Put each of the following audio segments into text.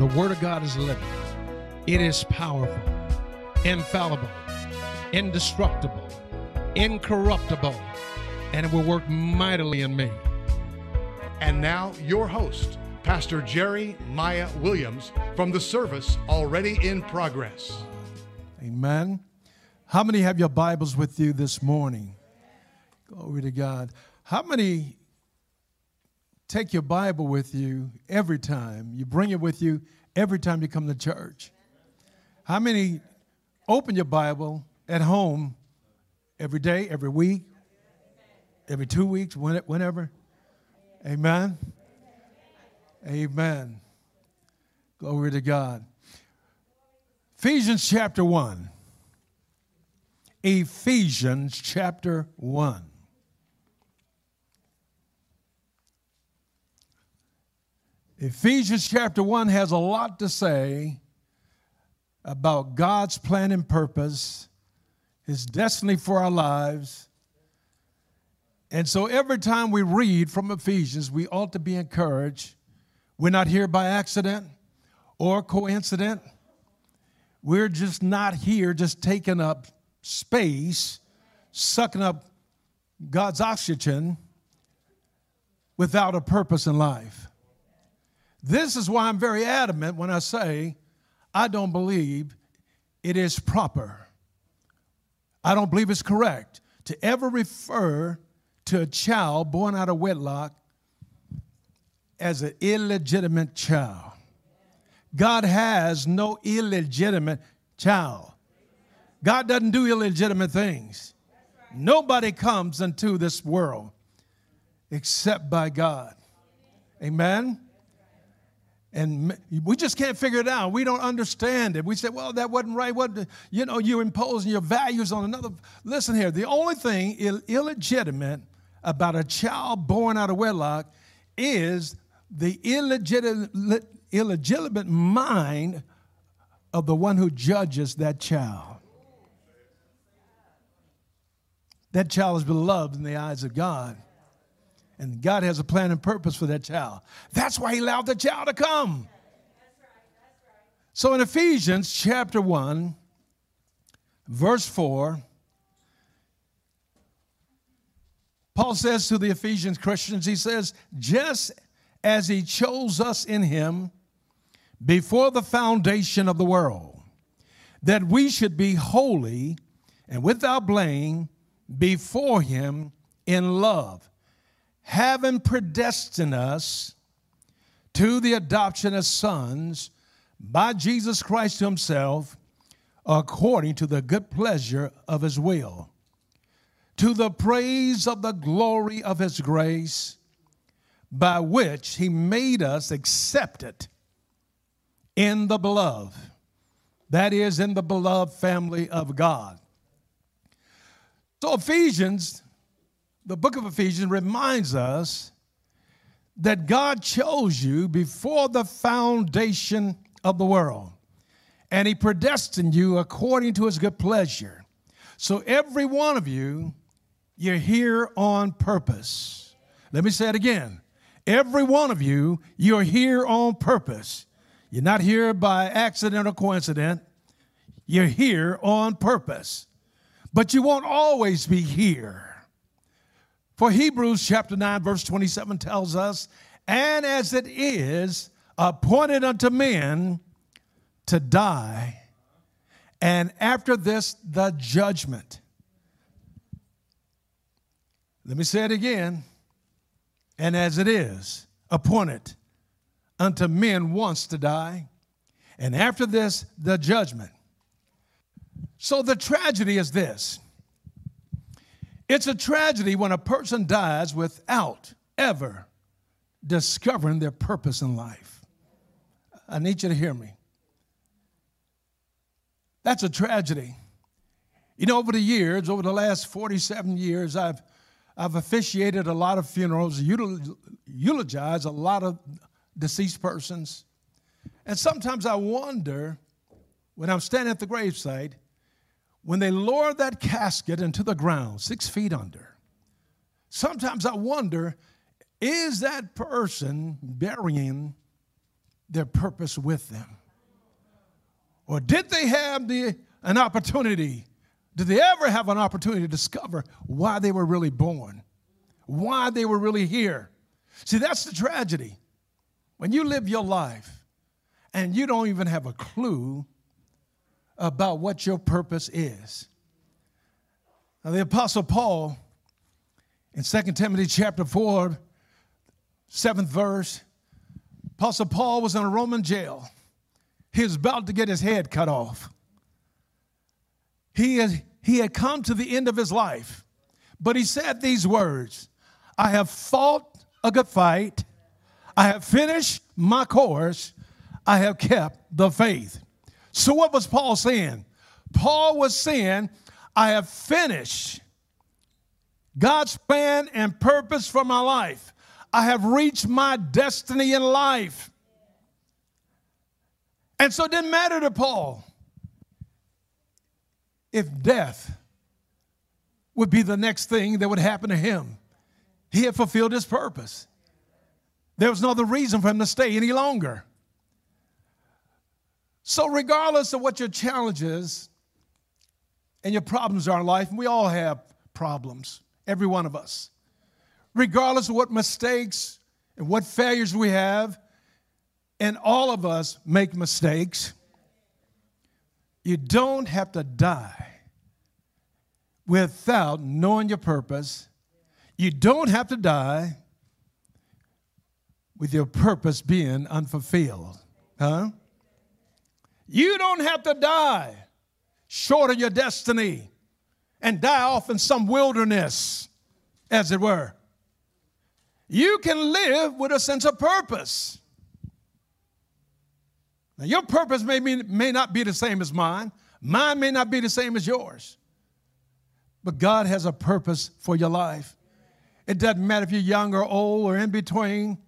The Word of God is living, it is powerful, infallible, indestructible, incorruptible, and it will work mightily in me. And now, your host, Pastor Jerry Miah Williams, from the service already in progress. Amen. How many have your Bibles with you this morning? Glory to God. How many take your Bible with you every time? You bring it with you every time you come to church. How many open your Bible at home every day, every week, every two weeks, whenever? Amen. Amen. Glory to God. Ephesians chapter 1. Ephesians chapter 1. Ephesians chapter 1 has a lot to say about God's plan and purpose, His destiny for our lives. And so every time we read from Ephesians, we ought to be encouraged. We're not here by accident or coincidence. We're just not here just taking up space, sucking up God's oxygen without a purpose in life. This is why I'm very adamant when I say I don't believe it is proper. I don't believe it's correct to ever refer to a child born out of wedlock as an illegitimate child. God has no illegitimate child. God doesn't do illegitimate things. Nobody comes into this world except by God. Amen? And we just can't figure it out. We don't understand it. We say, well, that wasn't right. What, you know, you're imposing your values on another. Listen here, the only thing Ill- illegitimate about a child born out of wedlock is the illegitimate, illegitimate mind of the one who judges that child. That child is beloved in the eyes of God. And God has a plan and purpose for that child. That's why He allowed the child to come. So in Ephesians chapter 1, verse 4, Paul says to the Ephesians Christians, he says, just as he chose us in him before the foundation of the world, that we should be holy and without blame before him in love having predestined us to the adoption as sons by Jesus Christ Himself, according to the good pleasure of His will, to the praise of the glory of His grace, by which He made us accepted in the beloved, that is, in the beloved family of God. So, Ephesians the book of Ephesians reminds us that God chose you before the foundation of the world, and He predestined you according to His good pleasure. So, every one of you, you're here on purpose. Let me say it again. Every one of you, you're here on purpose. You're not here by accident or coincidence. You're here on purpose. But you won't always be here. For Hebrews chapter 9, verse 27 tells us, and as it is appointed unto men to die, and after this, the judgment. Let me say it again. And as it is appointed unto men once to die, and after this, the judgment. So the tragedy is this it's a tragedy when a person dies without ever discovering their purpose in life. I need you to hear me. That's a tragedy. You know, over the years, over the last 47 years, I've, I've officiated a lot of funerals, eulogized a lot of deceased persons. And sometimes I wonder, when I'm standing at the gravesite, when they lower that casket into the ground, six feet under, sometimes I wonder is that person burying their purpose with them? Or did they have the, an opportunity? Did they ever have an opportunity to discover why they were really born? Why they were really here? See, that's the tragedy. When you live your life and you don't even have a clue about what your purpose is. Now, the Apostle Paul in 2 Timothy chapter 4, seventh verse, Apostle Paul was in a Roman jail. He was about to get his head cut off. He had, he had come to the end of his life, but he said these words I have fought a good fight, I have finished my course, I have kept the faith. So, what was Paul saying? Paul was saying, I have finished God's plan and purpose for my life. I have reached my destiny in life. And so it didn't matter to Paul if death would be the next thing that would happen to him. He had fulfilled his purpose. There was no other reason for him to stay any longer. So, regardless of what your challenges and your problems are in life, we all have problems every one of us. Regardless of what mistakes and what failures we have, and all of us make mistakes, you don't have to die without knowing your purpose. You don't have to die with your purpose being unfulfilled. Huh? You don't have to die short of your destiny and die off in some wilderness, as it were. You can live with a sense of purpose. Now, your purpose may, be, may not be the same as mine, mine may not be the same as yours, but God has a purpose for your life. It doesn't matter if you're young or old or in between,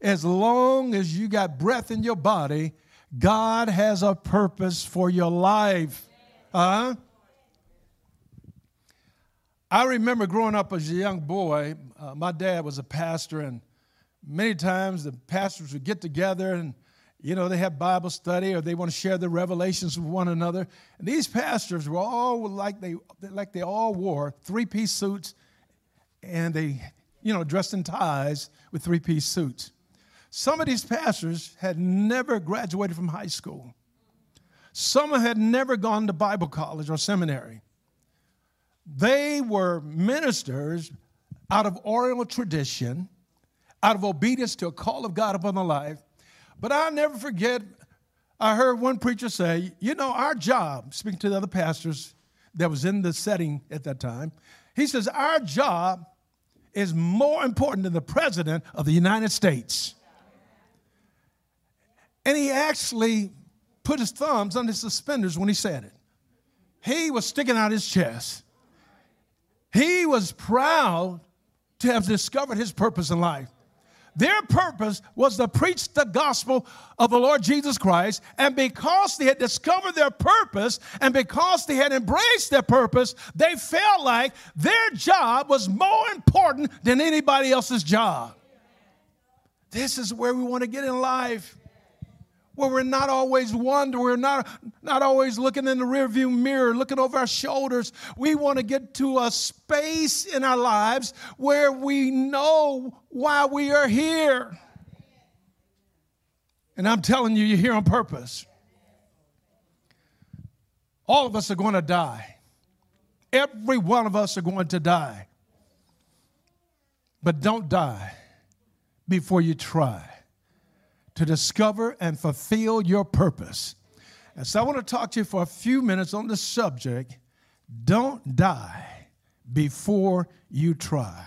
as long as you got breath in your body, God has a purpose for your life. Huh? I remember growing up as a young boy, uh, my dad was a pastor, and many times the pastors would get together and you know, they have Bible study or they want to share their revelations with one another. And these pastors were all like they like they all wore three-piece suits and they, you know, dressed in ties with three-piece suits. Some of these pastors had never graduated from high school. Some had never gone to Bible college or seminary. They were ministers out of oral tradition, out of obedience to a call of God upon their life. But I'll never forget, I heard one preacher say, you know, our job, speaking to the other pastors that was in the setting at that time, he says, our job is more important than the president of the United States. And he actually put his thumbs on his suspenders when he said it. He was sticking out his chest. He was proud to have discovered his purpose in life. Their purpose was to preach the gospel of the Lord Jesus Christ. And because they had discovered their purpose and because they had embraced their purpose, they felt like their job was more important than anybody else's job. This is where we want to get in life where we're not always wondering, we're not, not always looking in the rearview mirror, looking over our shoulders. We want to get to a space in our lives where we know why we are here. And I'm telling you, you're here on purpose. All of us are going to die. Every one of us are going to die. But don't die before you try to discover and fulfill your purpose. And so I want to talk to you for a few minutes on the subject don't die before you try.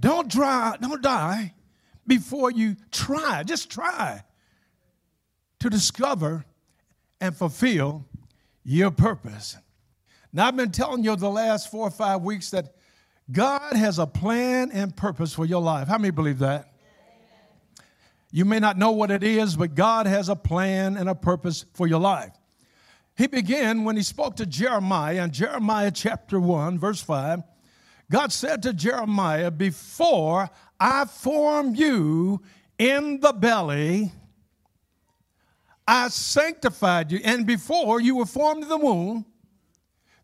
Don't try, don't die before you try. Just try to discover and fulfill your purpose. Now, I've been telling you the last four or five weeks that God has a plan and purpose for your life. How many believe that? You may not know what it is, but God has a plan and a purpose for your life. He began when he spoke to Jeremiah in Jeremiah chapter 1, verse 5. God said to Jeremiah, Before I formed you in the belly, I sanctified you. And before you were formed in the womb,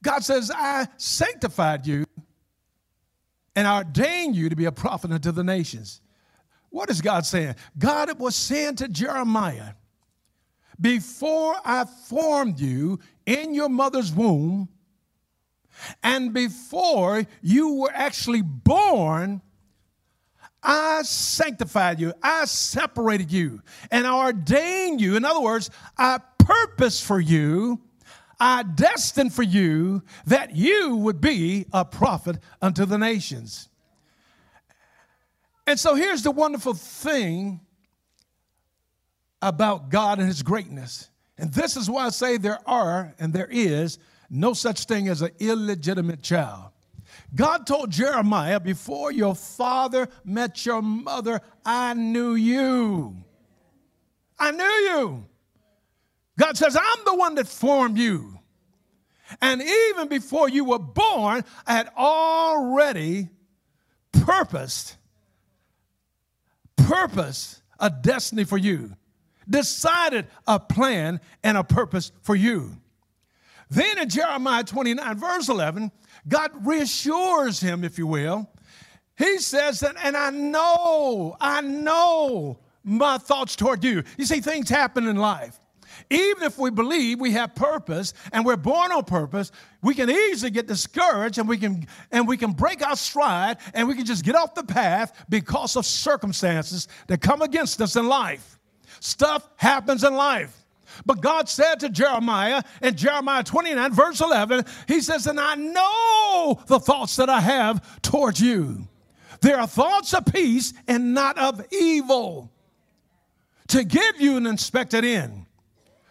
God says, I sanctified you and I ordained you to be a prophet unto the nations. What is God saying? God was saying to Jeremiah, Before I formed you in your mother's womb, and before you were actually born, I sanctified you, I separated you, and I ordained you. In other words, I purposed for you, I destined for you that you would be a prophet unto the nations. And so here's the wonderful thing about God and His greatness. And this is why I say there are and there is no such thing as an illegitimate child. God told Jeremiah, Before your father met your mother, I knew you. I knew you. God says, I'm the one that formed you. And even before you were born, I had already purposed, purpose a destiny for you, decided a plan and a purpose for you. Then in Jeremiah 29, verse 11, God reassures him, if you will. He says that, and I know, I know my thoughts toward you. You see, things happen in life. Even if we believe we have purpose and we're born on purpose, we can easily get discouraged and we can and we can break our stride and we can just get off the path because of circumstances that come against us in life. Stuff happens in life. But God said to Jeremiah in Jeremiah 29, verse 11, He says, And I know the thoughts that I have towards you. They are thoughts of peace and not of evil to give you an expected end.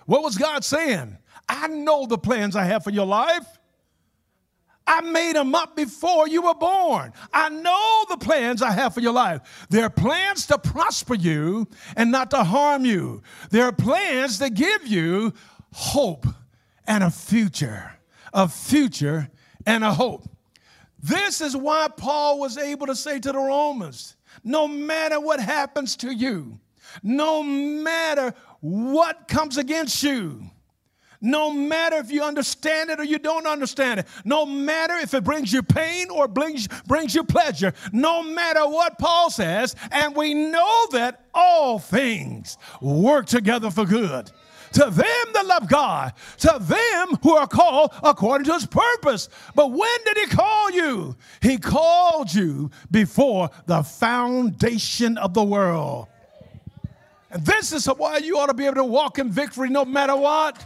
What was God saying? I know the plans I have for your life. I made them up before you were born. I know the plans I have for your life. They're plans to prosper you and not to harm you. They're plans to give you hope and a future, a future and a hope. This is why Paul was able to say to the Romans no matter what happens to you, no matter what comes against you, no matter if you understand it or you don't understand it, no matter if it brings you pain or brings, brings you pleasure, no matter what Paul says, and we know that all things work together for good to them that love God, to them who are called according to his purpose. But when did he call you? He called you before the foundation of the world. And this is why you ought to be able to walk in victory no matter what.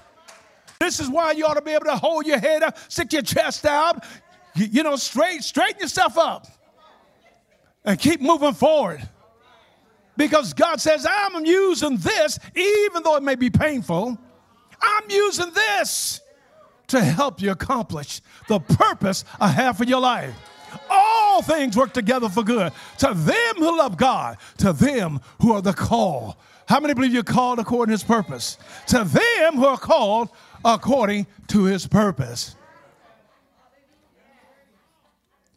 This is why you ought to be able to hold your head up, stick your chest out, you, you know, straight, straighten yourself up and keep moving forward. Because God says, I'm using this, even though it may be painful, I'm using this to help you accomplish the purpose I have for your life. All things work together for good to them who love God, to them who are the called. How many believe you're called according to his purpose? To them who are called according to his purpose.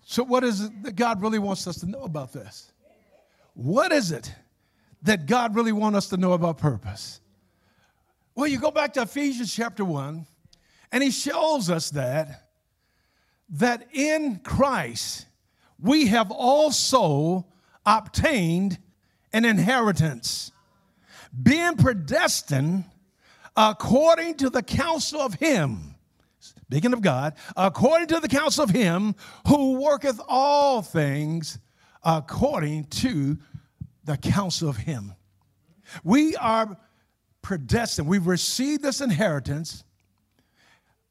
So, what is it that God really wants us to know about this? What is it that God really wants us to know about purpose? Well, you go back to Ephesians chapter 1, and he shows us that that in Christ we have also obtained an inheritance, being predestined according to the counsel of him, speaking of God, according to the counsel of him who worketh all things according to the counsel of him. We are predestined. We've received this inheritance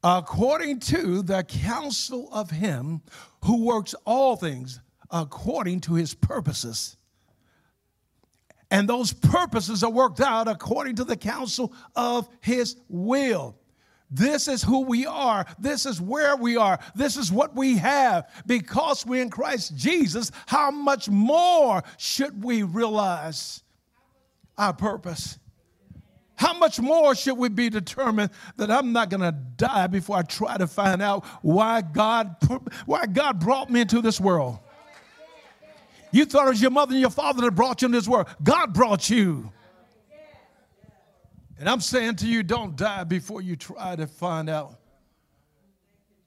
according to the counsel of him who works all things according to his purposes. And those purposes are worked out according to the counsel of his will. This is who we are. This is where we are. This is what we have. Because we're in Christ Jesus, how much more should we realize our purpose? How much more should we be determined that I'm not going to die before I try to find out why God, why God brought me into this world? You thought it was your mother and your father that brought you in this world. God brought you. And I'm saying to you, don't die before you try to find out,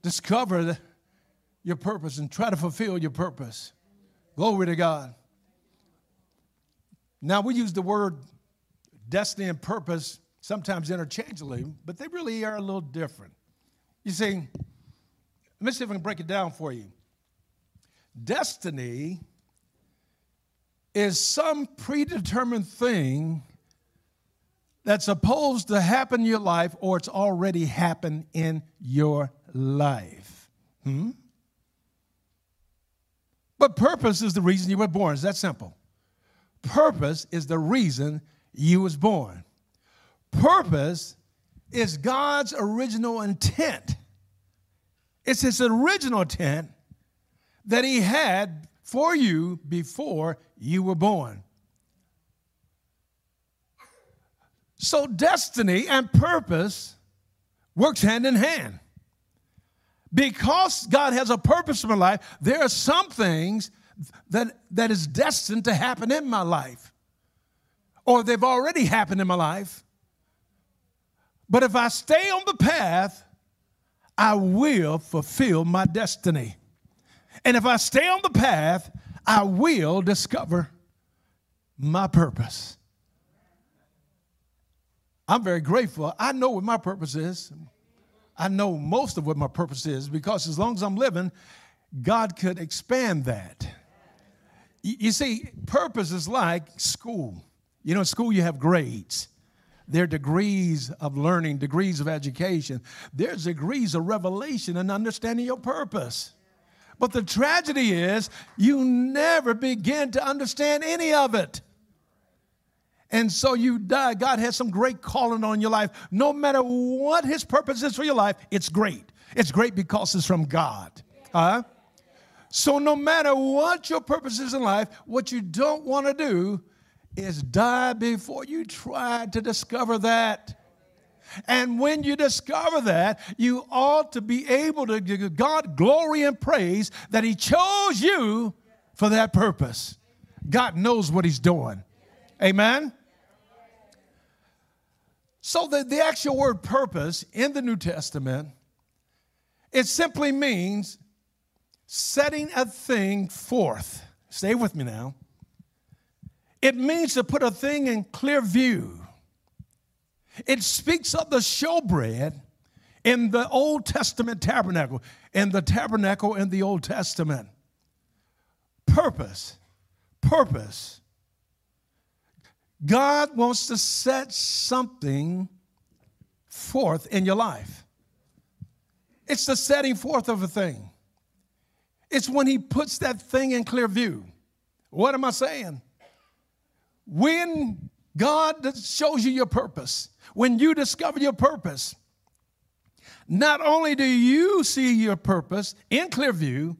discover your purpose and try to fulfill your purpose. Glory to God. Now, we use the word destiny and purpose sometimes interchangeably, but they really are a little different. You see, let me see if I can break it down for you. Destiny is some predetermined thing that's supposed to happen in your life or it's already happened in your life. Hmm? But purpose is the reason you were born. Is that simple? Purpose is the reason you was born. Purpose is God's original intent. It's his original intent that he had for you before you were born. So destiny and purpose works hand in hand. Because God has a purpose in my life, there are some things that, that is destined to happen in my life. Or they've already happened in my life. But if I stay on the path, I will fulfill my destiny. And if I stay on the path, I will discover my purpose. I'm very grateful. I know what my purpose is. I know most of what my purpose is because as long as I'm living, God could expand that. You see, purpose is like school. You know, in school you have grades. There are degrees of learning, degrees of education. There's degrees of revelation and understanding your purpose. But the tragedy is you never begin to understand any of it. And so you die. God has some great calling on your life. No matter what his purpose is for your life, it's great. It's great because it's from God. Huh? So no matter what your purpose is in life, what you don't want to do is die before you try to discover that. And when you discover that, you ought to be able to give God glory and praise that He chose you for that purpose. God knows what He's doing. Amen? So, the, the actual word purpose in the New Testament, it simply means setting a thing forth. Stay with me now. It means to put a thing in clear view it speaks of the showbread in the Old Testament tabernacle, in the tabernacle in the Old Testament. Purpose, purpose. God wants to set something forth in your life. It's the setting forth of a thing. It's when He puts that thing in clear view. What am I saying? When God shows you your purpose, when you discover your purpose, not only do you see your purpose in clear view,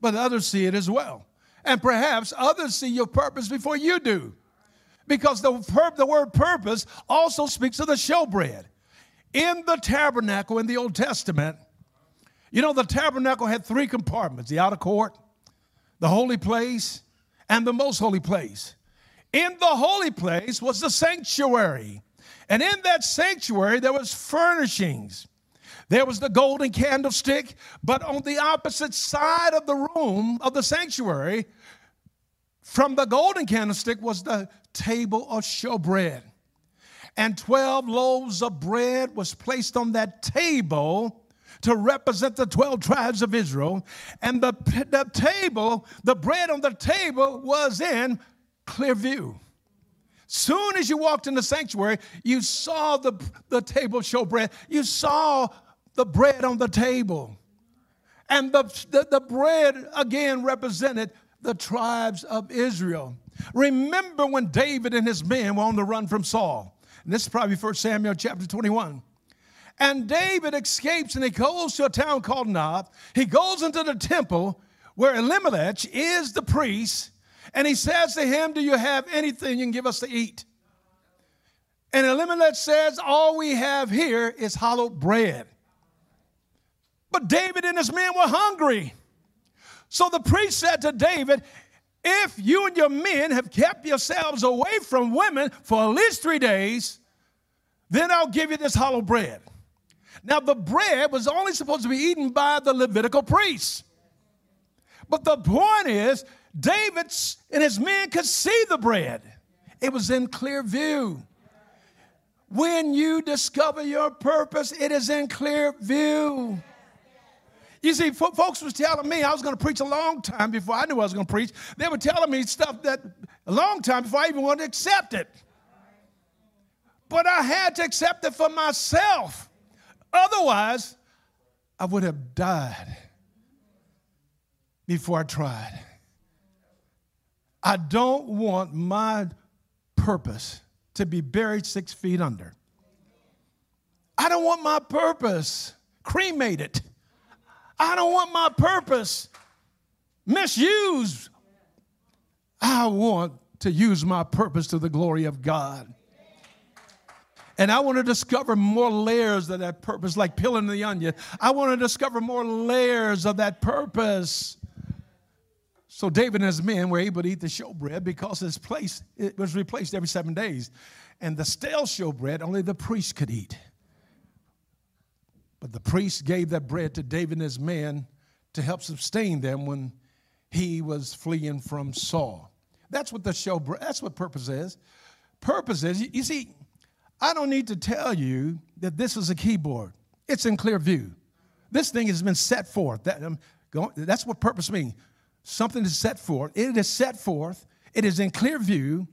but others see it as well. And perhaps others see your purpose before you do. Because the, pur- the word purpose also speaks of the showbread. In the tabernacle in the Old Testament, you know, the tabernacle had three compartments the outer court, the holy place, and the most holy place. In the holy place was the sanctuary. And in that sanctuary, there was furnishings. There was the golden candlestick, but on the opposite side of the room of the sanctuary, from the golden candlestick was the table of showbread. And 12 loaves of bread was placed on that table to represent the 12 tribes of Israel. And the, the table, the bread on the table was in clear view. Soon as you walked in the sanctuary, you saw the, the table show bread. You saw the bread on the table. And the, the, the bread again represented the tribes of Israel. Remember when David and his men were on the run from Saul. And this is probably 1 Samuel chapter 21. And David escapes and he goes to a town called Nob. He goes into the temple where Elimelech is the priest and he says to him, Do you have anything you can give us to eat? And Elimelech says, All we have here is hollowed bread. But David and his men were hungry. So the priest said to David, if you and your men have kept yourselves away from women for at least three days, then I'll give you this hollow bread. Now, the bread was only supposed to be eaten by the Levitical priests. But the point is, David and his men could see the bread, it was in clear view. When you discover your purpose, it is in clear view. You see, folks was telling me I was going to preach a long time before I knew I was going to preach. They were telling me stuff that a long time before I even wanted to accept it. But I had to accept it for myself. Otherwise, I would have died before I tried. I don't want my purpose to be buried six feet under. I don't want my purpose cremated. I don't want my purpose misused. I want to use my purpose to the glory of God. And I want to discover more layers of that purpose, like peeling the onion. I want to discover more layers of that purpose. So David and his men were able to eat the showbread because his place it was replaced every seven days. And the stale showbread only the priest could eat. But the priest gave that bread to David and his men to help sustain them when he was fleeing from Saul. That's what the show, that's what purpose is. Purpose is, you see, I don't need to tell you that this is a keyboard. It's in clear view. This thing has been set forth. That, um, that's what purpose means. Something is set forth. It is set forth. It is in clear view.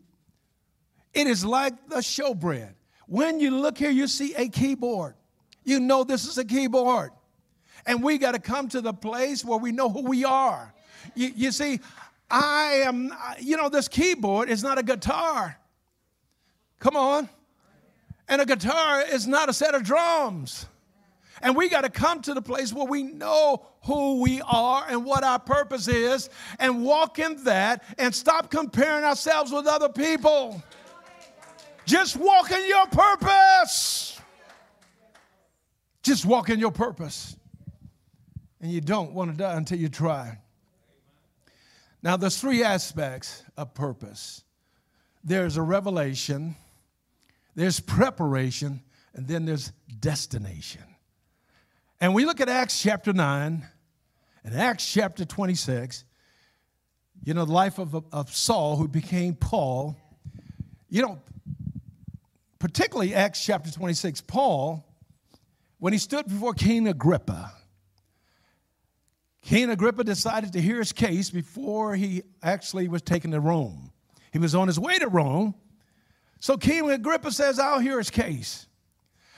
It is like the showbread. When you look here, you see a keyboard. You know this is a keyboard. And we got to come to the place where we know who we are. You, you see, I am, you know, this keyboard is not a guitar. Come on. And a guitar is not a set of drums. And we got to come to the place where we know who we are and what our purpose is and walk in that and stop comparing ourselves with other people. Just walk in your purpose. Just walk in your purpose. And you don't want to die until you try. Now, there's three aspects of purpose there's a revelation there's preparation, and then there's destination. And we look at Acts chapter 9 and Acts chapter 26, you know, the life of, of Saul, who became Paul. You know, particularly Acts chapter 26, Paul, when he stood before King Agrippa, King Agrippa decided to hear his case before he actually was taken to Rome. He was on his way to Rome, so King Agrippa says, I'll hear his case.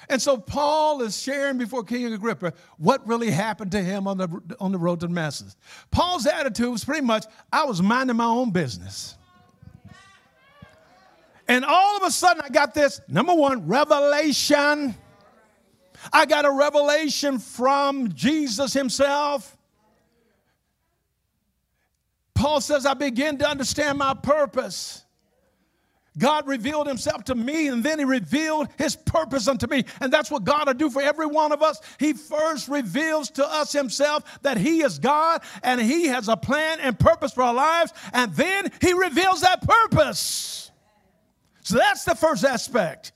And so Paul is sharing before King Agrippa what really happened to him on the, on the road to Damascus. Paul's attitude was pretty much, I was minding my own business. And all of a sudden, I got this number one, revelation. I got a revelation from Jesus himself. Paul says, I begin to understand my purpose. God revealed himself to me and then he revealed his purpose unto me. And that's what God will do for every one of us. He first reveals to us himself that he is God and he has a plan and purpose for our lives. And then he reveals that purpose. So that's the first aspect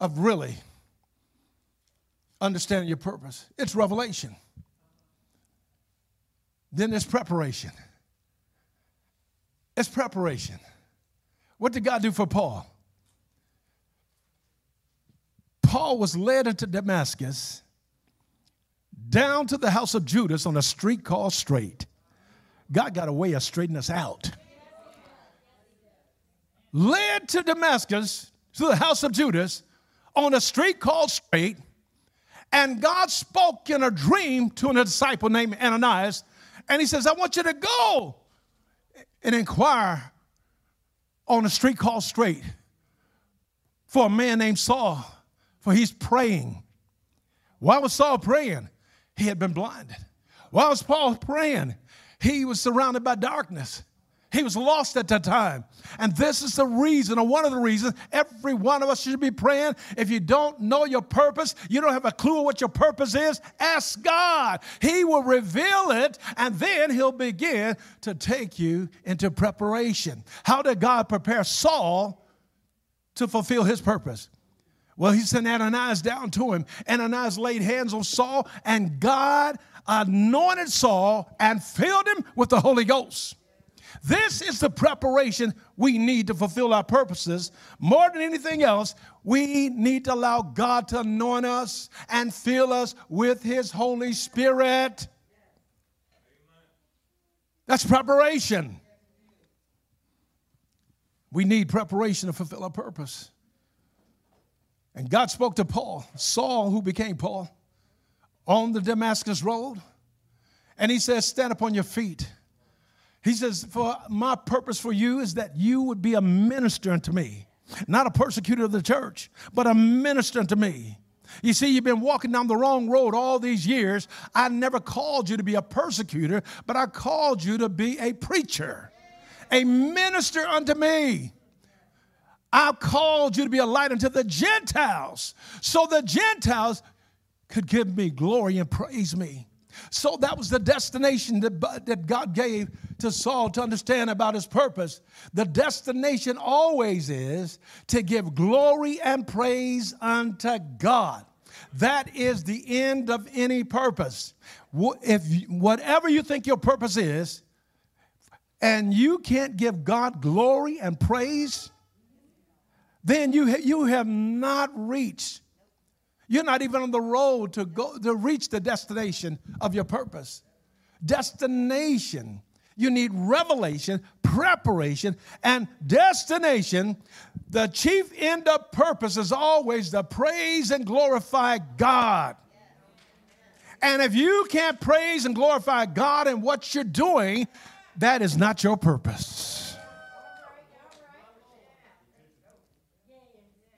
of really understanding your purpose. It's revelation. Then there's preparation. It's preparation. What did God do for Paul? Paul was led into Damascus down to the house of Judas on a street called Straight. God got a way of straightening us out. Led to Damascus to the house of Judas on a street called Straight, and God spoke in a dream to a disciple named Ananias, and he says, I want you to go and inquire on a street called Straight for a man named Saul, for he's praying. Why was Saul praying? He had been blinded. Why was Paul praying? He was surrounded by darkness. He was lost at that time. And this is the reason, or one of the reasons, every one of us should be praying. If you don't know your purpose, you don't have a clue what your purpose is, ask God. He will reveal it, and then He'll begin to take you into preparation. How did God prepare Saul to fulfill his purpose? Well, he sent Ananias down to him. Ananias laid hands on Saul, and God anointed Saul and filled him with the Holy Ghost. This is the preparation we need to fulfill our purposes. More than anything else, we need to allow God to anoint us and fill us with His Holy Spirit. That's preparation. We need preparation to fulfill our purpose. And God spoke to Paul, Saul, who became Paul, on the Damascus Road. And he says, Stand upon your feet. He says, For my purpose for you is that you would be a minister unto me, not a persecutor of the church, but a minister unto me. You see, you've been walking down the wrong road all these years. I never called you to be a persecutor, but I called you to be a preacher, a minister unto me. I called you to be a light unto the Gentiles, so the Gentiles could give me glory and praise me. So that was the destination that, that God gave to Saul to understand about his purpose. The destination always is to give glory and praise unto God. That is the end of any purpose. If whatever you think your purpose is, and you can't give God glory and praise, then you, you have not reached you're not even on the road to go to reach the destination of your purpose. Destination. You need revelation, preparation, and destination. The chief end of purpose is always to praise and glorify God. And if you can't praise and glorify God in what you're doing, that is not your purpose.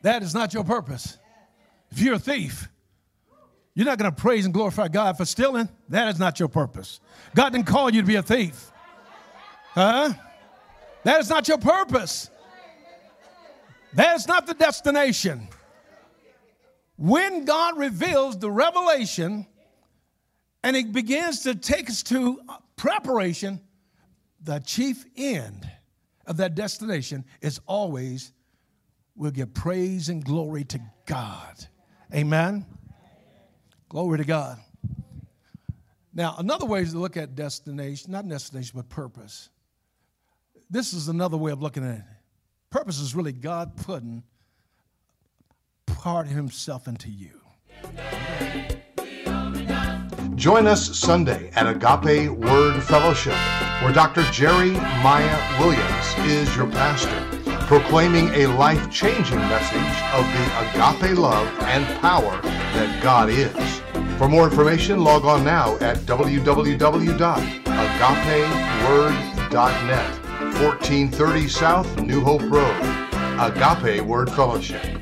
That is not your purpose. If you're a thief, you're not going to praise and glorify God for stealing. That is not your purpose. God didn't call you to be a thief. Huh? That is not your purpose. That is not the destination. When God reveals the revelation and He begins to take us to preparation, the chief end of that destination is always we'll give praise and glory to God. Amen. Glory to God. Now, another way to look at destination, not destination, but purpose. This is another way of looking at it. Purpose is really God putting part of Himself into you. Join us Sunday at Agape Word Fellowship, where Dr. Jerry Miah Williams is your pastor proclaiming a life changing message of the agape love and power that God is. For more information, log on now at www.agapeword.net, 1430 South New Hope Road. Agape Word Fellowship.